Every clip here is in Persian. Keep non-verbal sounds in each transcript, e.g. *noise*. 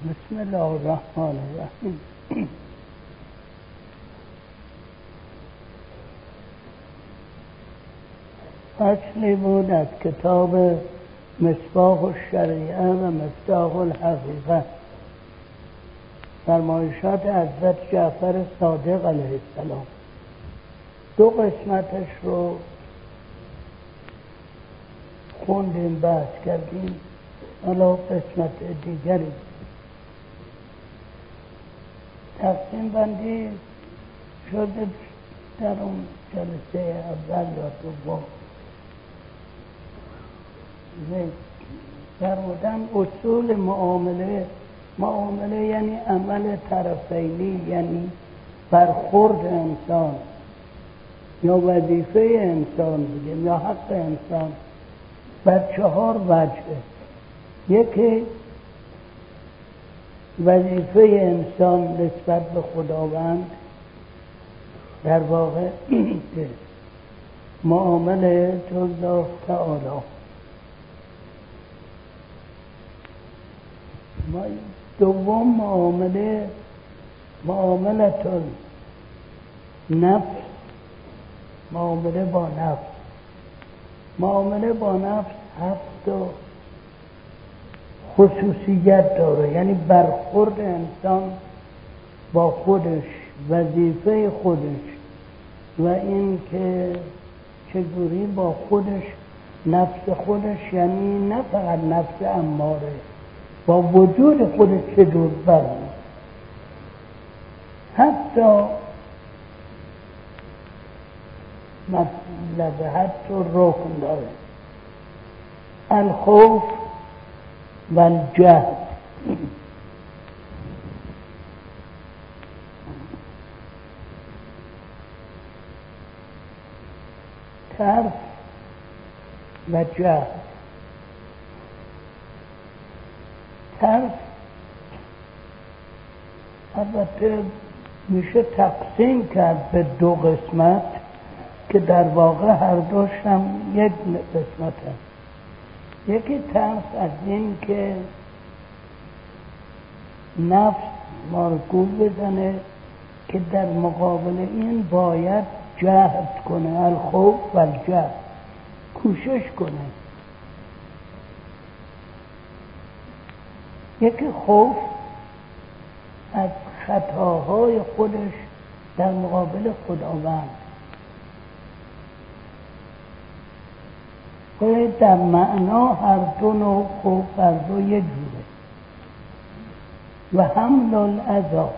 بسم الله الرحمن الرحیم. فصلی بود از کتاب مصباح الشریعه و مفتاح الحقیقه. فرمایشات حضرت جعفر صادق علیه السلام. دو قسمتش رو خوندیم بحث کردیم. حالا قسمت دیگری. تقسیم بندی شده در اون جلسه اول یا دوم. فرمودن اصول معامله معامله یعنی عمل طرفینی یعنی برخورد انسان یا وظیفه انسان بگیم یا حق انسان. بر چهار وجهه یکی وظیفه انسان نسبت به خداوند در واقع معامله جز تعالی. دوم معامله معاملت نفس. معامله با نفس. معامله با نفس هفت خصوصیت داره. یعنی برخورد انسان با خودش وظیفه خودش و این که چگوری با خودش نفس خودش یعنی نه فقط نفس اماره با وجود خودش چجور برمید حتی مطلب حتی رکن داره. الخوف و ترس و جهد ترس البته میشه تقسیم کرد به دو قسمت که در واقع هر دوش هم یک قسمت هست. یکی ترس از این که نفس مارگول بزنه که در مقابل این باید جهد کنه الخوف و الجهد. کوشش کنه. یکی خوف از خطاهای خودش در مقابل خداوند. در معنا هر دو نوع خوف هر دو یک جوره و حمل العذاب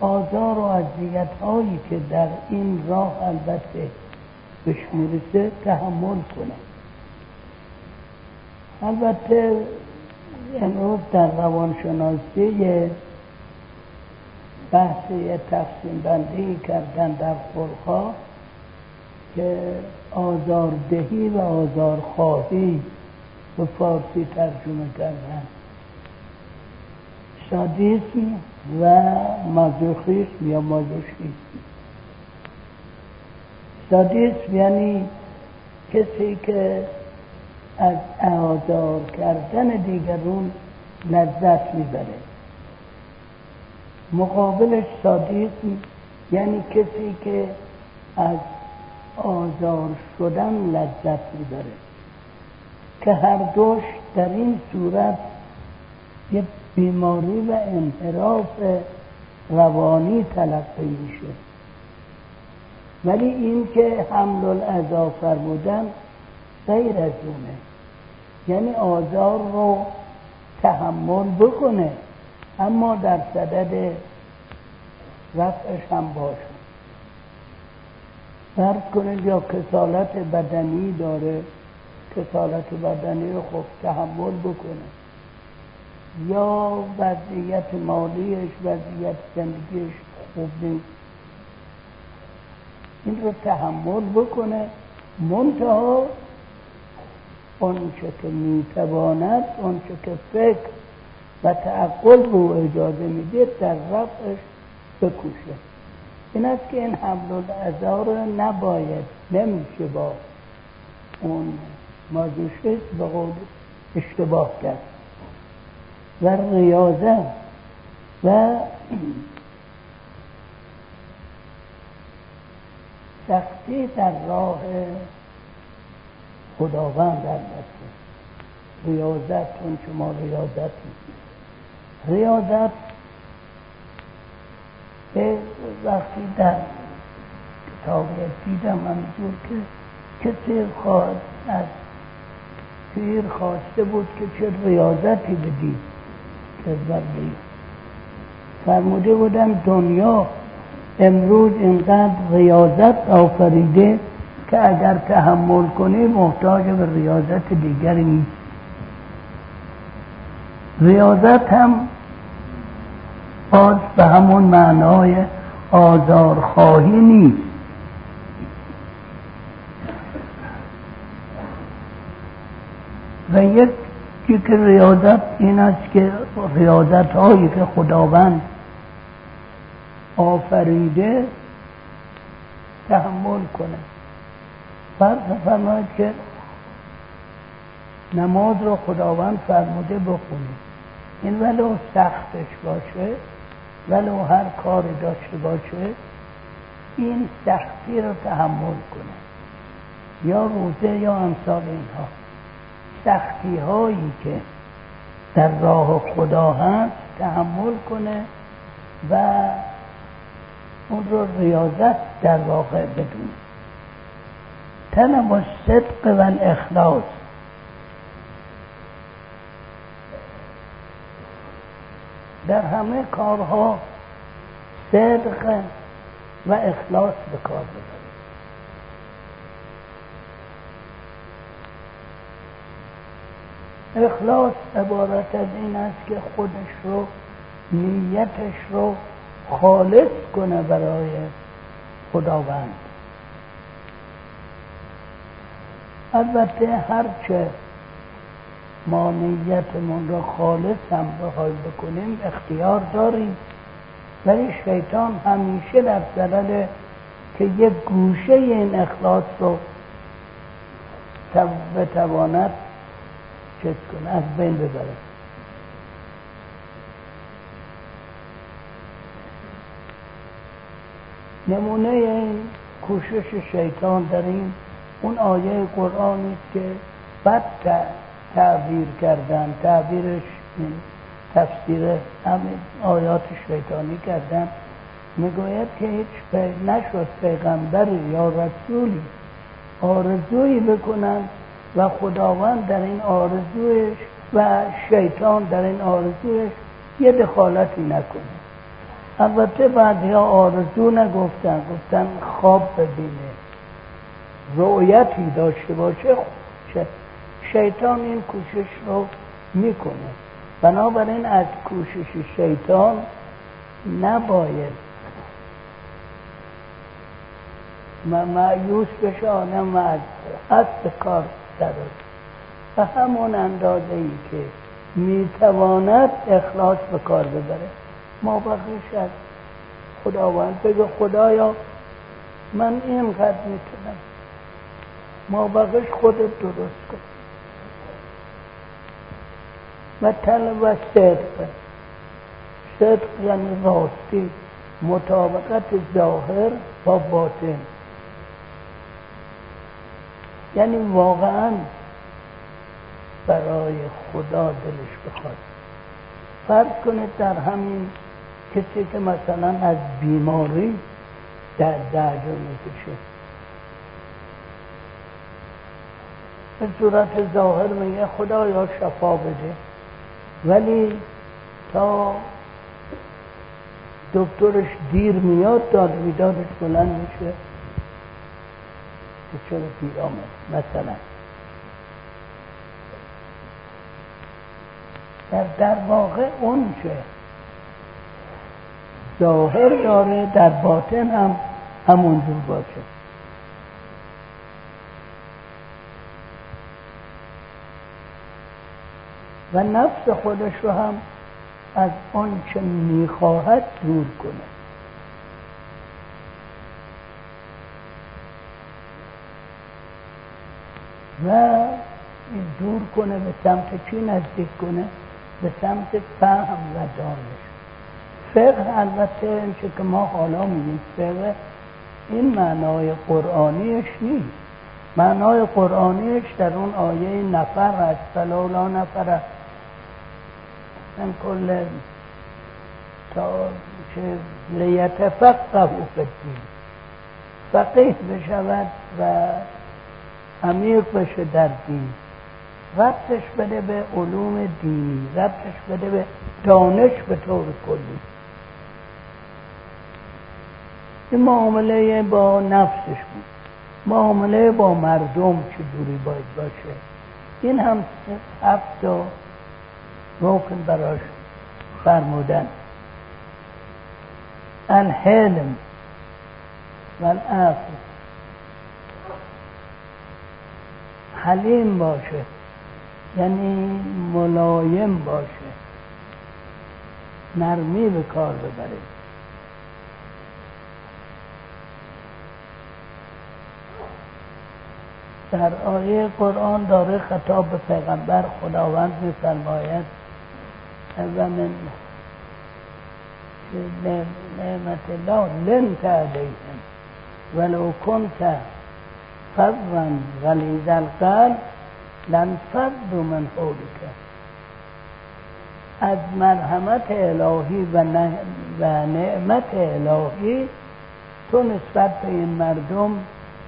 آزار و اذیت هایی که در این راه البته بهش می‌رسه تحمل کنه. البته امروز در روانشناسی یه بحث یه تقسیم بندی کردن در خورخا که آزاردهی و آزارخواهی به فارسی ترجمه کردن. سادیسم و مازوخیسم یا مازوخیسم سادیسم یعنی کسی که از آزار کردن دیگرون لذت می‌بره. مقابلش سادیسم یعنی کسی که از آزار شدن لذت می‌بره. که هر دوش در این صورت یه بیماری و انحراف روانی تلقی میشه. ولی این که حمل العذا فرمودن غیر از اونه. یعنی آزار رو تحمل بکنه اما در صدد رفعش هم باشه. فرض کنید یا کسالت بدنی داره کسالت بدنی رو خب تحمل بکنه. یا وضعیت مالیش وضعیت زندگیش خوب نیست. این رو تحمل بکنه. منتها آنچه که می‌تواند آنچه که فکر و تعقل رو اجازه میده در رفعش بکوشه این است که این حمل العذا رو نباید نمیشه با اون مازوشیست به قول اشتباه کرد و ریاضت و سختی در راه خداوند البته. ریاضت چون شما ریاضت ریاضت به وقتی در کتاب دیدم منظور که کسی خواهد از پیر خواسته بود که چه ریاضتی بدید. که بردی فرموده بودم دنیا امروز اینقدر ریاضت آفریده که اگر تحمل کنی محتاج به ریاضت دیگری نیست. ریاضت هم باز به همون معنای آزارخواهی نیست. و یک که ریاضت این است که ریاضت هایی که خداوند آفریده تحمل کنه. فرض فرماید که نماز رو خداوند فرموده بخونید این ولو سختش باشه. ولو هر کاری داشته باشه این سختی رو تحمل کنه. یا روزه یا امثال اینها. سختی هایی که در راه خدا هست تحمل کنه و اون رو ریاضت در واقع بدونه. تنم و صدق و اخلاص. در همه کارها صدق و اخلاص به کار ببرید. اخلاص عبارت از این است که خودش رو نیتش رو خالص کنه برای خداوند. البته هرچه ما نیتمون رو خالص هم بخوایم بکنیم اختیار داریم. ولی شیطان همیشه در صدد که یک گوشه این اخلاص رو بتواند چیز کنه از بین ببره. نمونه این کوشش شیطان در این اون آیه قرآنی که بد تعبیر کردن تعبیرش تفسیر همین آیات شیطانی کردن. می‌گوید که هیچ پی نشد پیغمبری یا رسولی آرزویی بکنن و خداوند در این آرزویش و شیطان در این آرزویش یه دخالتی نکنه. البته بعد یا آرزو نگفتن گفتن خواب ببینه. رؤیتی داشته باشه شیطان این کوشش رو می‌کنه. بنابراین از کوشش شیطان نباید معیوس بشه آنم از اصل کار درست. به همون اندازه ای که می‌تواند اخلاص به کار ببره. ما بخش از خداوند. بگه خدایا من اینقدر می‌تونم. ما بخش خودت درست کن. و طلب و صدق صدق یعنی راستی مطابقت ظاهر با باطن یعنی واقعا برای خدا دلش بخواد فرض کنید در همین کسی که مثلا از بیماری در درجا می‌کشه به صورت ظاهر میگه خدا یا شفا بده ولی تا دکترش دیر میاد داد میدادش بلند میشه. که چرا دیر آمد مثلا در در واقع اون چه ظاهر داره در باطن هم همونجور باشه. و نفس خودش رو هم از آنچه می‌خواهد دور کنه. و دور کنه به سمت چی نزدیک کنه؟ به سمت فهم و دانش. فقه البته چه که ما حالا میگیم فقه این معنای قرآنیش نیست. معنای قرآنیش در اون آیه نفر است فلولا نفر من کل تا که لیتفقه فی فقیه بشود و عمیق بشه در دین. ربطش بده به علوم دینی ربطش بده به دانش به طور کلی. این معامله با نفسش بود. معامله با مردم چجوری باید باشه؟ این هم هفت رکن براش فرمودن. الحلم و العفو حلیم باشه یعنی ملایم باشه. نرمی به کار ببره. در آیه قرآن داره خطاب به پیغمبر خداوند میفرماید و من نعمت الله لنت علیهم ولو کنت فضا غلیظ القلب لنفض من حولک. از مرحمت الهی و, و نعمت الهی تو نسبت به این مردم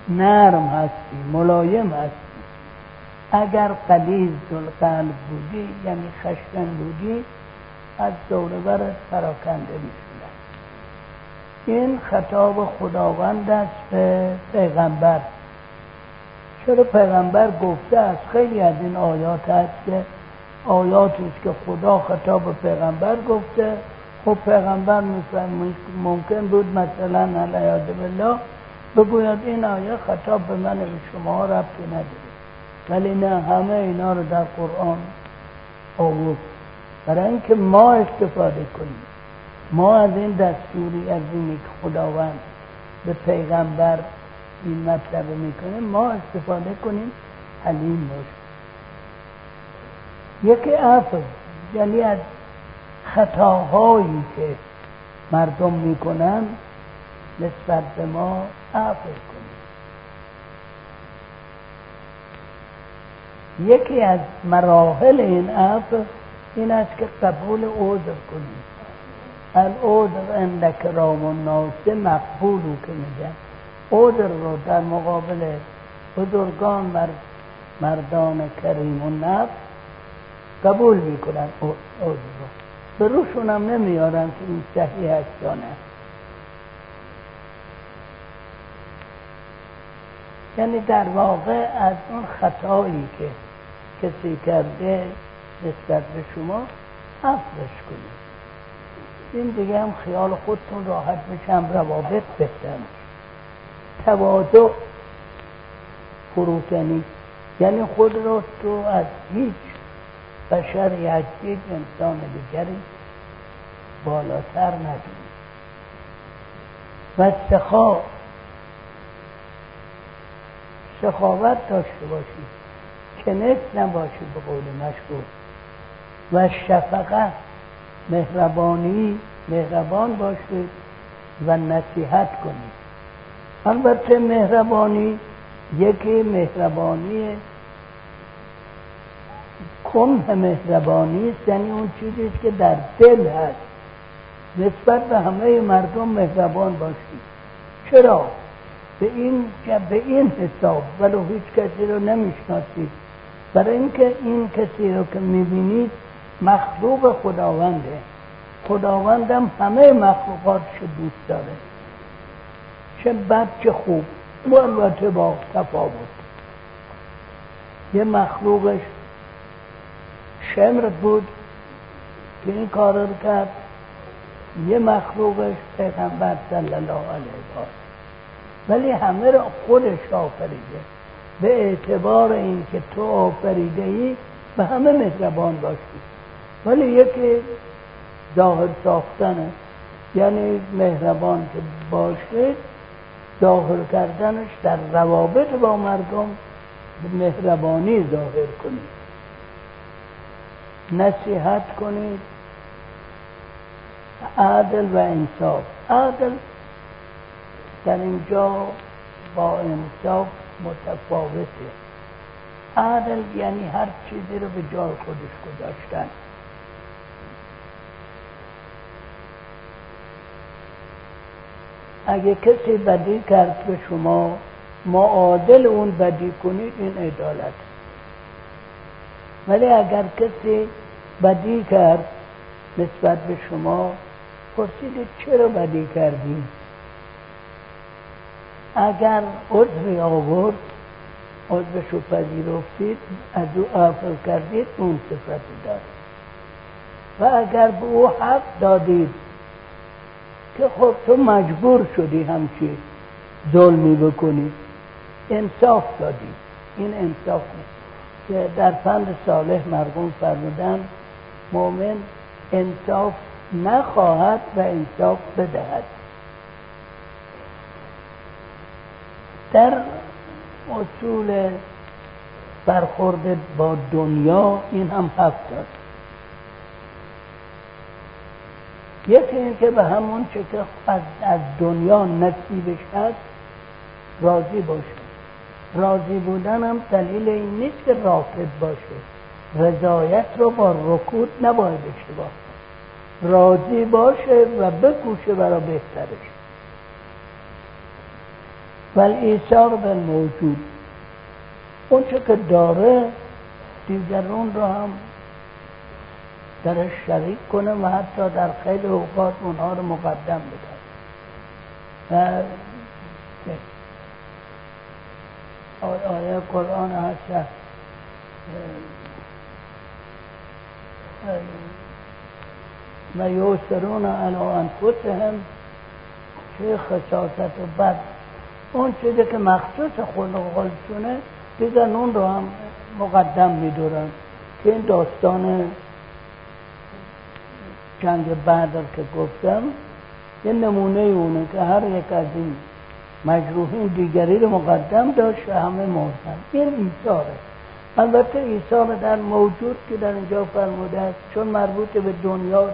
نرم هستی ملایم هستی. اگر قلیز قلب بودی یعنی خشن بودی از دور برت پراکنده می‌شدن این خطاب خداوند است به پیغمبر. چرا پیغمبر گفته از خیلی از این آیات هست که آیاتی است که خدا خطاب پیغمبر گفته. خب پیغمبر ممکن بود مثلا علیه بالله بگوید این آیه خطاب به من به شما ربطی نداره. ولی نه همه اینا رو در قرآن آورد. برای اینکه ما استفاده کنیم. ما از این دستوری از اینی که خداوند به پیغمبر این مطلب می‌کنه ما استفاده کنیم حلیم باشیم. یکی عفو یعنی از خطاهایی که مردم می‌کنن نسبت به ما عفو کنیم یکی از مراحل این عفو این است که قبول عذر کنیم العذر عند کرام الناس مقبول که میگن عذر رو در مقابل بزرگان مرد مردان کریم و نفس قبول می‌کنن عذر رو. به روشون هم نمیارن که این صحیح است یا نه. یعنی در واقع از اون خطایی که کسی کرده نسبت به شما حفظش کنید این دیگه هم خیال خودتون راحت بشم روابط بهتر تواضع فروکنی یعنی خود رو تو از هیچ بشری از هیچ انسان دیگری بالاتر ندونی و سخا. سخاوت داشته باشی کنت نباشی به قول مشهور. و شفقت مهربانی مهربان باشید و نصیحت کنید. البته مهربانی یکی مهربانی کنه مهربانی است یعنی اون چیزی که در دل هست. نسبت به همه مردم مهربان باشید. چرا؟ به این به این حساب ولو هیچ کسی رو نمی‌شناسید. برای اینکه این کسی رو که می‌بینید مخلوق خداونده. خداوندم همه مخلوقاتش دوست داره. چه بد چه خوب. و البته با تفاوت. یه مخلوقش شمر بود که این کار رو کرد. یه مخلوقش پیغمبر صلی الله علیه و ولی همه رو خودش آفریده. به اعتبار اینکه تو آفریده ای به همه مهربان باشی. ولی یکی ظاهر ساختنه یعنی مهربان که باشه ظاهر کردنش در روابط با مردم مهربانی ظاهر کنی نصیحت کنید عدل و انصاف. عدل در اینجا با انصاف متفاوته. عدل یعنی هر چیزی رو به جای خودش گذاشتن. اگه کسی بدی کرد به شما معادل اون بدی کنید این عدالت. ولی اگر کسی بدی کرد نسبت به شما پرسیدید چرا بدی کردی؟ اگر عذری آورد عذرش رو پذیرفتید از او عفو کردید اون صفت دارد و اگر به او حق دادید که خب تو مجبور شدی همچی ظلمی بکنی. انصاف دادی. این انصاف نیست. که در پند صالح مرغوم فرمودن مؤمن انصاف نخواهد و انصاف بدهد. در اصول برخورد با دنیا این هم هست داد. یکی اینکه به همون چه که از دنیا نصیبش هست راضی باشه. راضی بودن هم دلیل این نیست که راکد باشه. رضایت رو با رکود نباید اشتباه راضی باشه و بکوشه برای بهترش. ولی ایثار به موجود. اون چه که داره دیگرون رو هم درش شریک کنه و حتی در خیلی اوقات اونها رو مقدم بده. و آیه قرآن هست و یوسرون علی انفسهم چه خصاصت و بد. اون چیزی که مخصوص خلق خودشونه دیگر اون رو هم مقدم میدورن که این داستان جنگ بدر که گفتم یه نمونه اونه که هر یک از این مجروحین دیگری رو مقدم داشت و همه مردن این ایثاره. البته ایثار در موجود که در اینجا فرموده است چون مربوط به دنیا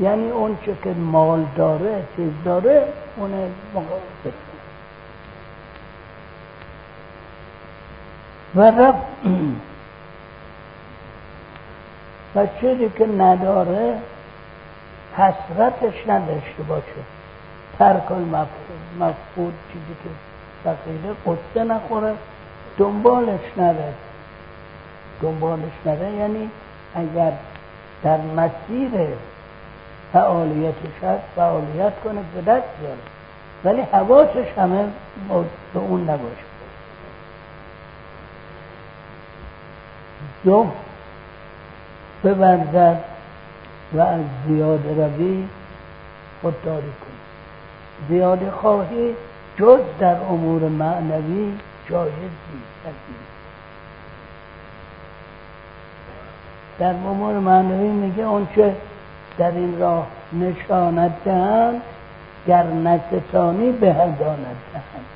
یعنی اون چه که مال داره چیز داره اون مقابل. و رب *clears throat* و چیزی که نداره حسرتش نداشته باشه. ترک مفقود چیزی که فقیره قصه نخوره دنبالش نره. دنبالش نره یعنی اگر در مسیر فعالیتش هست فعالیت کنه به دست بیاره. ولی حواسش همه به اون نباشه. زهد ببرزد و از زیاد روی خودداری کن زیاد خواهی جز در امور معنوی جایز نیست. در امور معنوی میگه اونچه در این راه نشانت دهند گر نستانی به هدانت دهند.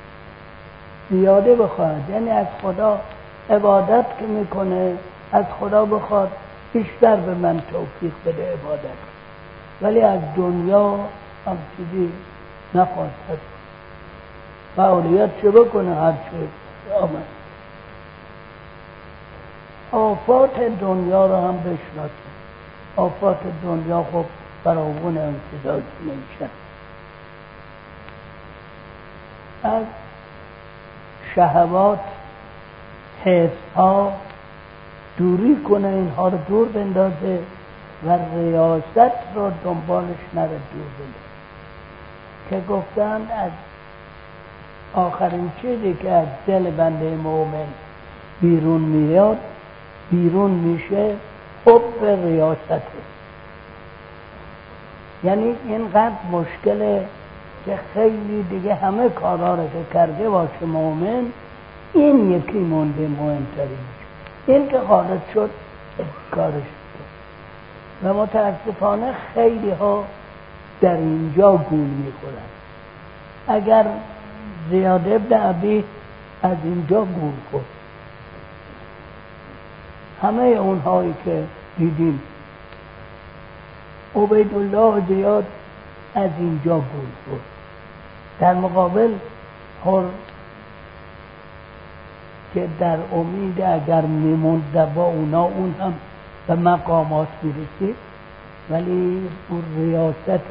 زیاده بخواهد. یعنی از خدا عبادت که می‌کنه از خدا بخواد بیشتر به من توفیق بده عبادت. ولی از دنیا هم چیزی نخواست فعالیت چه بکنه؟ هر چه آمد. آفات دنیا رو هم بشناسه. آفات دنیا خب فراغون امتداد نمیشه از شهوات حس ها دوری کنه اینها رو دور بندازه و ریاست رو دنبالش نره دور بندازه. که گفتن از آخرین چیزی که از دل بنده مؤمن بیرون میاد بیرون میشه حب ریاسته یعنی اینقدر مشکله که خیلی دیگه همه کارا رو که کرده باشه مؤمن این یکی مونده مهمتری این که خارج شد کارش و متاسفانه خیلی ها در اینجا گول می‌خورن. اگر زیاد ابن عبی از اینجا گول خورد. همه اونهایی که دیدیم عبیدالله زیاد از اینجا گول بود در مقابل هر که در امید اگر میموند با اونا اون هم به مقامات می‌رسید ولی اون ریاست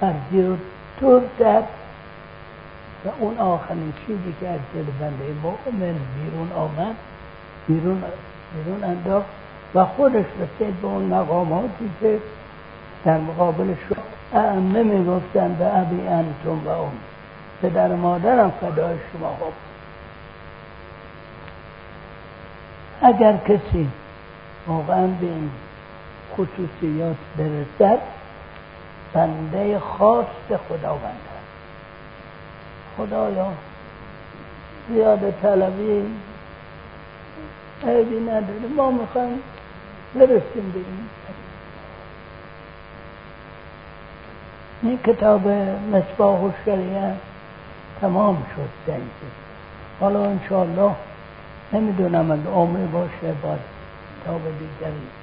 فردی رو دور و اون آخرین چیزی که از دل بنده مؤمن بیرون آمد بیرون بیرون انداخت و خودش رسید به اون مقاماتی که در مقابل شد ائمه می‌گفتن به ابی انتم و اون. پدر مادرم فدای شما هم اگر کسی واقعا به این خصوصیات برسد بنده خواست خداوند خدایا زیاده طلبی عیبی نداره. ما می‌خوایم برسیم به این. این کتاب مصباح و شریعت تمام شد. در حالا انشاءالله نمی‌دونم از عمر باشه باز کتاب دیگری.